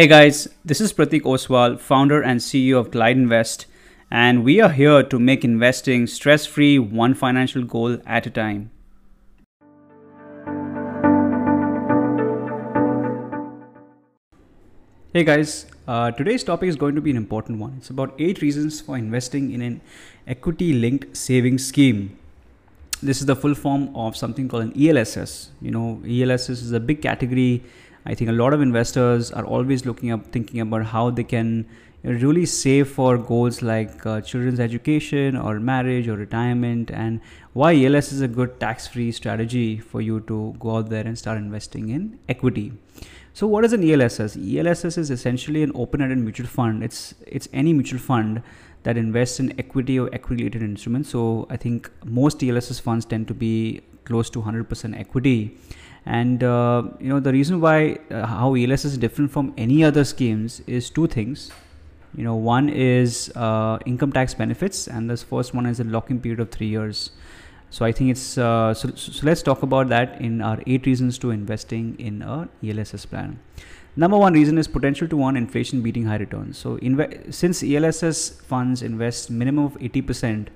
Hey guys, this is Pratik Oswal, founder and CEO of Glide Invest, and we are here to make investing stress free, one financial goal at a time. Hey guys, uh, today's topic is going to be an important one. It's about eight reasons for investing in an equity linked savings scheme. This is the full form of something called an ELSS. You know, ELSS is a big category. I think a lot of investors are always looking up, thinking about how they can really save for goals like uh, children's education or marriage or retirement, and why ELSS is a good tax free strategy for you to go out there and start investing in equity. So what is an ELSS? ELSS is essentially an open-ended mutual fund. It's it's any mutual fund that invests in equity or equity-related instruments. So I think most ELSS funds tend to be close to 100% equity. And uh, you know the reason why uh, how ELSS is different from any other schemes is two things. You know, one is uh, income tax benefits, and this first one is a lock-in period of three years. So I think it's uh, so, so let's talk about that in our eight reasons to investing in a ELSS plan. Number one reason is potential to earn inflation beating high returns. So since ELSS funds invest minimum of 80%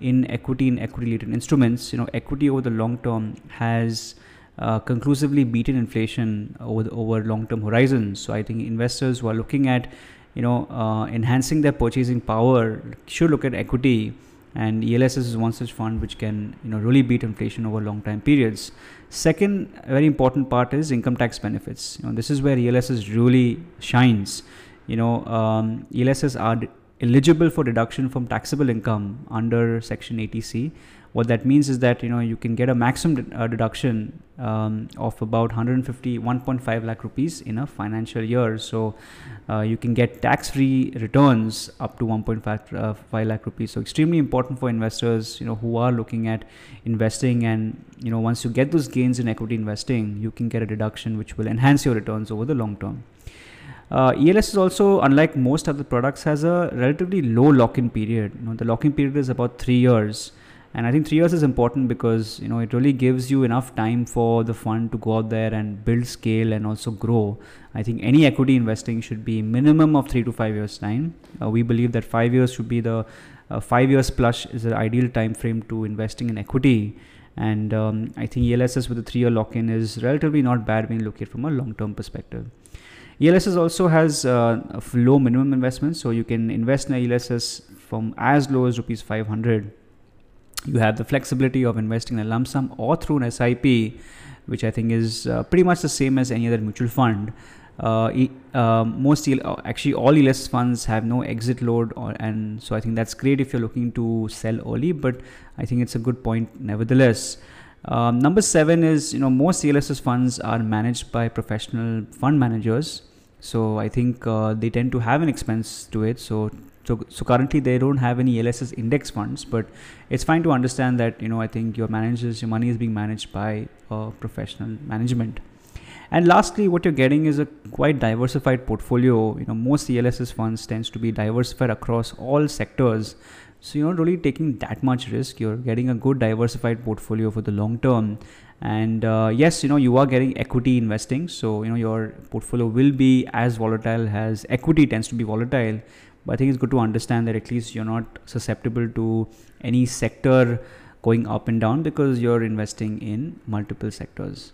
in equity in equity related instruments, you know equity over the long term has uh, conclusively beaten inflation over the, over long term horizons. So I think investors who are looking at you know uh, enhancing their purchasing power should look at equity and ELSS is one such fund which can you know really beat inflation over long time periods. Second, very important part is income tax benefits. You know, this is where ELSS really shines. You know, um, ELSS are eligible for deduction from taxable income under Section 80C, what that means is that you know you can get a maximum uh, deduction um, of about 150 1.5 lakh rupees in a financial year. So uh, you can get tax free returns up to 1.5 uh, 5 lakh rupees. So extremely important for investors you know who are looking at investing. And you know once you get those gains in equity investing you can get a deduction which will enhance your returns over the long term. Uh, ELSS is also, unlike most other products, has a relatively low lock-in period. You know, the lock-in period is about three years, and i think 3 years is important because you know it really gives you enough time for the fund to go out there and build scale and also grow. I think any equity investing should be minimum of 3 to 5 years time. Uh, we believe that 5 years should be the uh, 5 years plus is the ideal time frame to investing in equity. And um, i think elss with a 3 year lock in is relatively not bad when you look at it from a long term perspective ELSS also has uh, low minimum investment, so you can invest in ELSS from as low as rupees 500 you have the flexibility of investing in a lump sum or through an SIP, which I think is uh, pretty much the same as any other mutual fund. Uh, uh, most uh, actually all ELSS funds have no exit load, or, and so I think that's great if you're looking to sell early. But I think it's a good point nevertheless. Um, number seven is you know most ELSS funds are managed by professional fund managers, so I think uh, they tend to have an expense to it. So so, so currently they don't have any ELSS index funds, but it's fine to understand that you know I think your managers, your money is being managed by uh, professional management. And lastly, what you're getting is a quite diversified portfolio. You know, most ELSS funds tends to be diversified across all sectors. So you're not really taking that much risk. You're getting a good diversified portfolio for the long term. And uh, yes, you know, you are getting equity investing. So, you know, your portfolio will be as volatile as equity tends to be volatile but I think it's good to understand that at least you're not susceptible to any sector going up and down because you're investing in multiple sectors.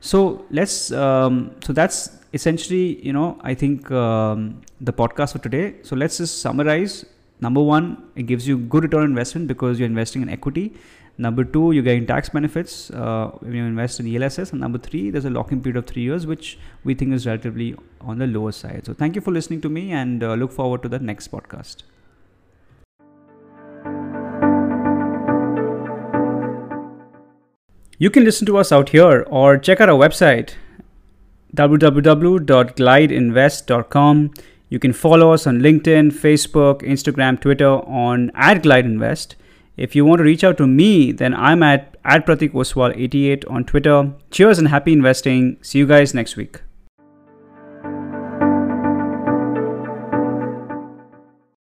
So let's um, so that's essentially you know I think um, the podcast for today. So let's just summarize. Number one, it gives you good return investment because you're investing in equity. Number two, you're getting tax benefits uh, when you invest in ELSS. And number three, there's a lock-in period of three years, which we think is relatively on the lower side. So thank you for listening to me and uh, look forward to the next podcast. You can listen to us out here or check out our website www.glideinvest.com. You can follow us on LinkedIn, Facebook, Instagram, Twitter on at GlideInvest. If you want to reach out to me, then I'm at, at Pratik Oswal88 on Twitter. Cheers and happy investing. See you guys next week.